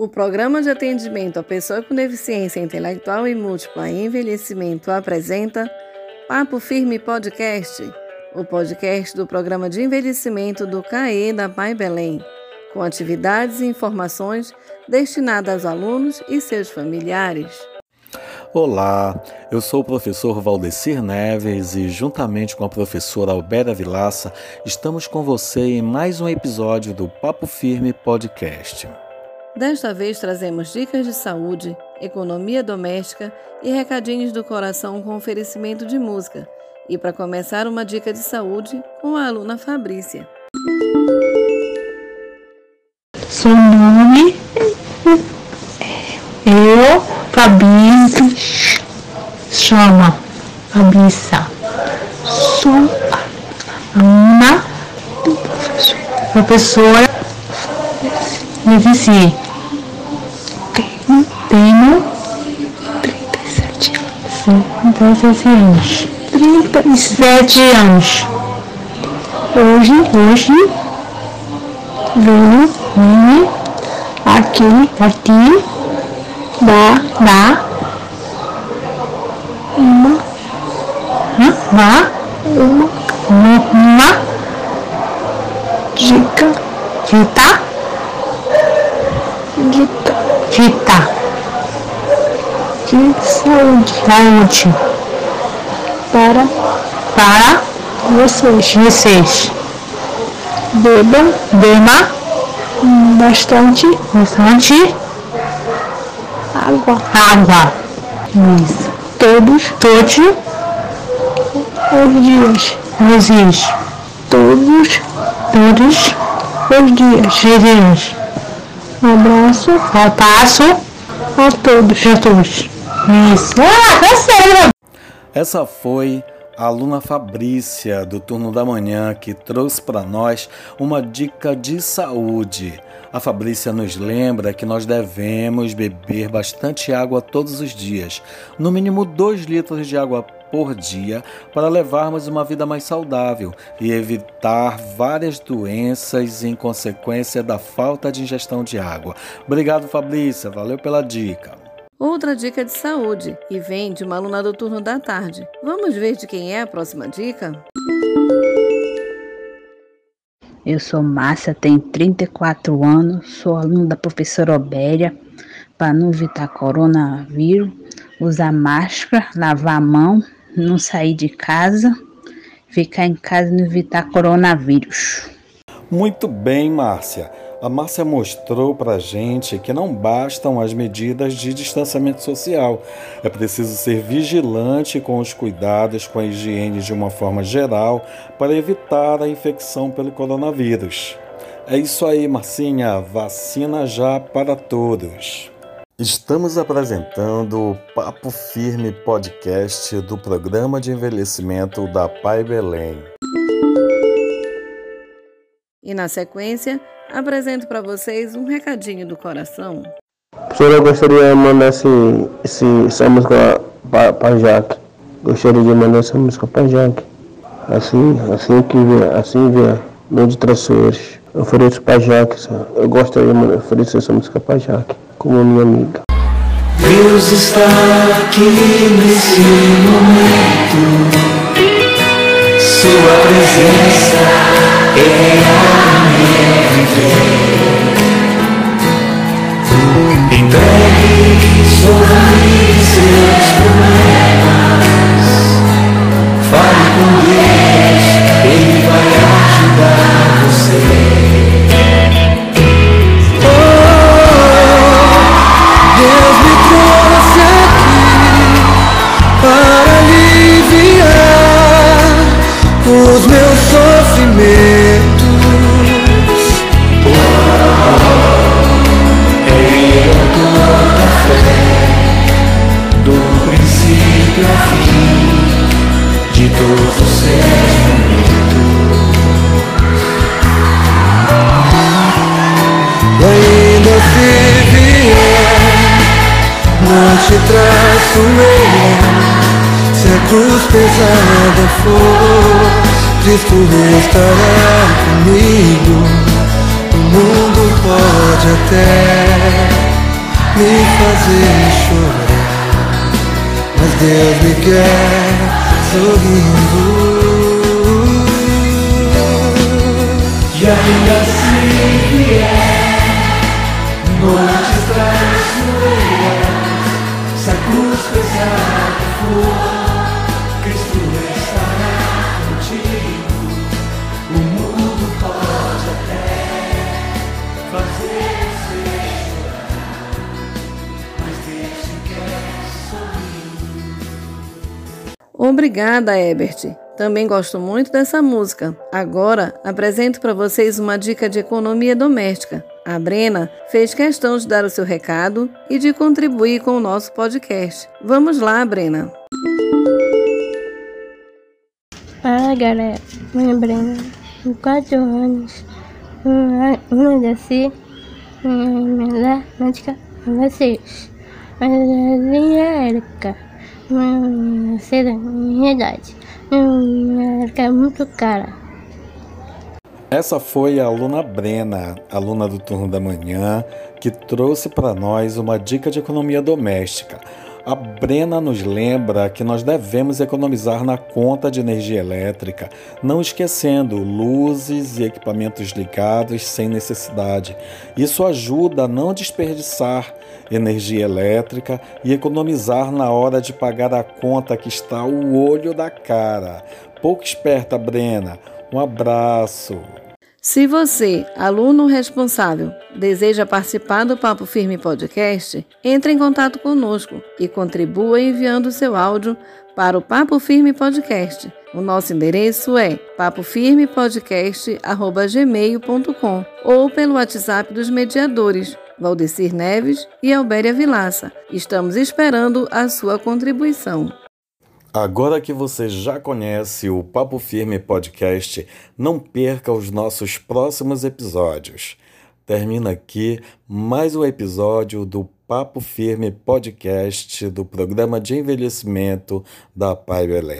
O Programa de Atendimento à Pessoa com Deficiência Intelectual e Múltipla em Envelhecimento apresenta Papo Firme Podcast, o podcast do Programa de Envelhecimento do CAE da Pai Belém, com atividades e informações destinadas aos alunos e seus familiares. Olá, eu sou o professor Valdecir Neves e, juntamente com a professora Alberta Vilaça, estamos com você em mais um episódio do Papo Firme Podcast. Desta vez trazemos dicas de saúde, economia doméstica e recadinhos do coração com oferecimento de música. E para começar, uma dica de saúde com a aluna Fabrícia. Seu nome? Eu, Fabrício, chama Fabrícia. Sou uma professora Nevici. Tenho 37 anos. 37 anos. Hoje, hoje, venho, venho aqui, aqui, da, da, uma, uma, uma, uma dica, dica, saúde, saúde para, para? Vocês, vocês. Bebam, beba. Bastante, bastante. Água, água. Isso. Todos, todos. Os dias, os dias, todos, todos. Os dias, os dias. Um abraço, abraço. A todos, a todos. Isso. Ah, certo. Essa foi a aluna Fabrícia, do turno da manhã, que trouxe para nós uma dica de saúde. A Fabrícia nos lembra que nós devemos beber bastante água todos os dias, no mínimo 2 litros de água por dia, para levarmos uma vida mais saudável e evitar várias doenças em consequência da falta de ingestão de água. Obrigado, Fabrícia, valeu pela dica. Outra dica de saúde e vem de uma aluna do turno da tarde. Vamos ver de quem é a próxima dica? Eu sou Márcia, tenho 34 anos, sou aluna da professora Obélia. Para não evitar coronavírus, usar máscara, lavar a mão, não sair de casa, ficar em casa e não evitar coronavírus. Muito bem, Márcia. A Márcia mostrou para a gente que não bastam as medidas de distanciamento social. É preciso ser vigilante com os cuidados com a higiene de uma forma geral para evitar a infecção pelo coronavírus. É isso aí, Marcinha. Vacina já para todos. Estamos apresentando o Papo Firme podcast do programa de envelhecimento da Pai Belém. E na sequência, apresento para vocês um recadinho do coração. Professora, eu gostaria de mandar esse, esse, essa música para Jaque. Gostaria de mandar essa música para Jaque. Assim, assim que vier, assim vier, não de traiçoeiros. Eu ofereço para Jaque, eu gostaria de oferecer essa música para Jaque, como minha amiga. Deus está aqui nesse momento. Sua presença é a minha pesada for, Cristo estará comigo. O mundo pode até fazer chorar, mas Deus me quer sorrindo. E ainda assim vier noites traiçoeiras, se a cruz pesada for, Obrigada, Ebert. Também gosto muito dessa música. Agora apresento para vocês uma dica de economia doméstica. A Brena fez questão de dar o seu recado e de contribuir com o nosso podcast. Vamos lá, Brena. Fala galera, minha Brena, com 4 anos, uma desse, minha médica vocês. Mas a Erika, minha Erika é muito cara. Essa foi a aluna Brena, aluna do turno da manhã, que trouxe para nós uma dica de economia doméstica. A Brena nos lembra que nós devemos economizar na conta de energia elétrica, não esquecendo luzes e equipamentos ligados sem necessidade. Isso ajuda a não desperdiçar energia elétrica e economizar na hora de pagar a conta que está o olho da cara. Pouco esperta, Brena. Um abraço. Se você, aluno responsável, deseja participar do Papo Firme Podcast, entre em contato conosco e contribua enviando seu áudio para o Papo Firme Podcast. O nosso endereço é papofirmepodcast.gmail.com ou pelo WhatsApp dos mediadores Valdecir Neves e Albéria Vilaça. Estamos esperando a sua contribuição. Agora que você já conhece o Papo Firme Podcast, não perca os nossos próximos episódios. Termina aqui mais um episódio do Papo Firme Podcast do programa de envelhecimento da Pai Belém.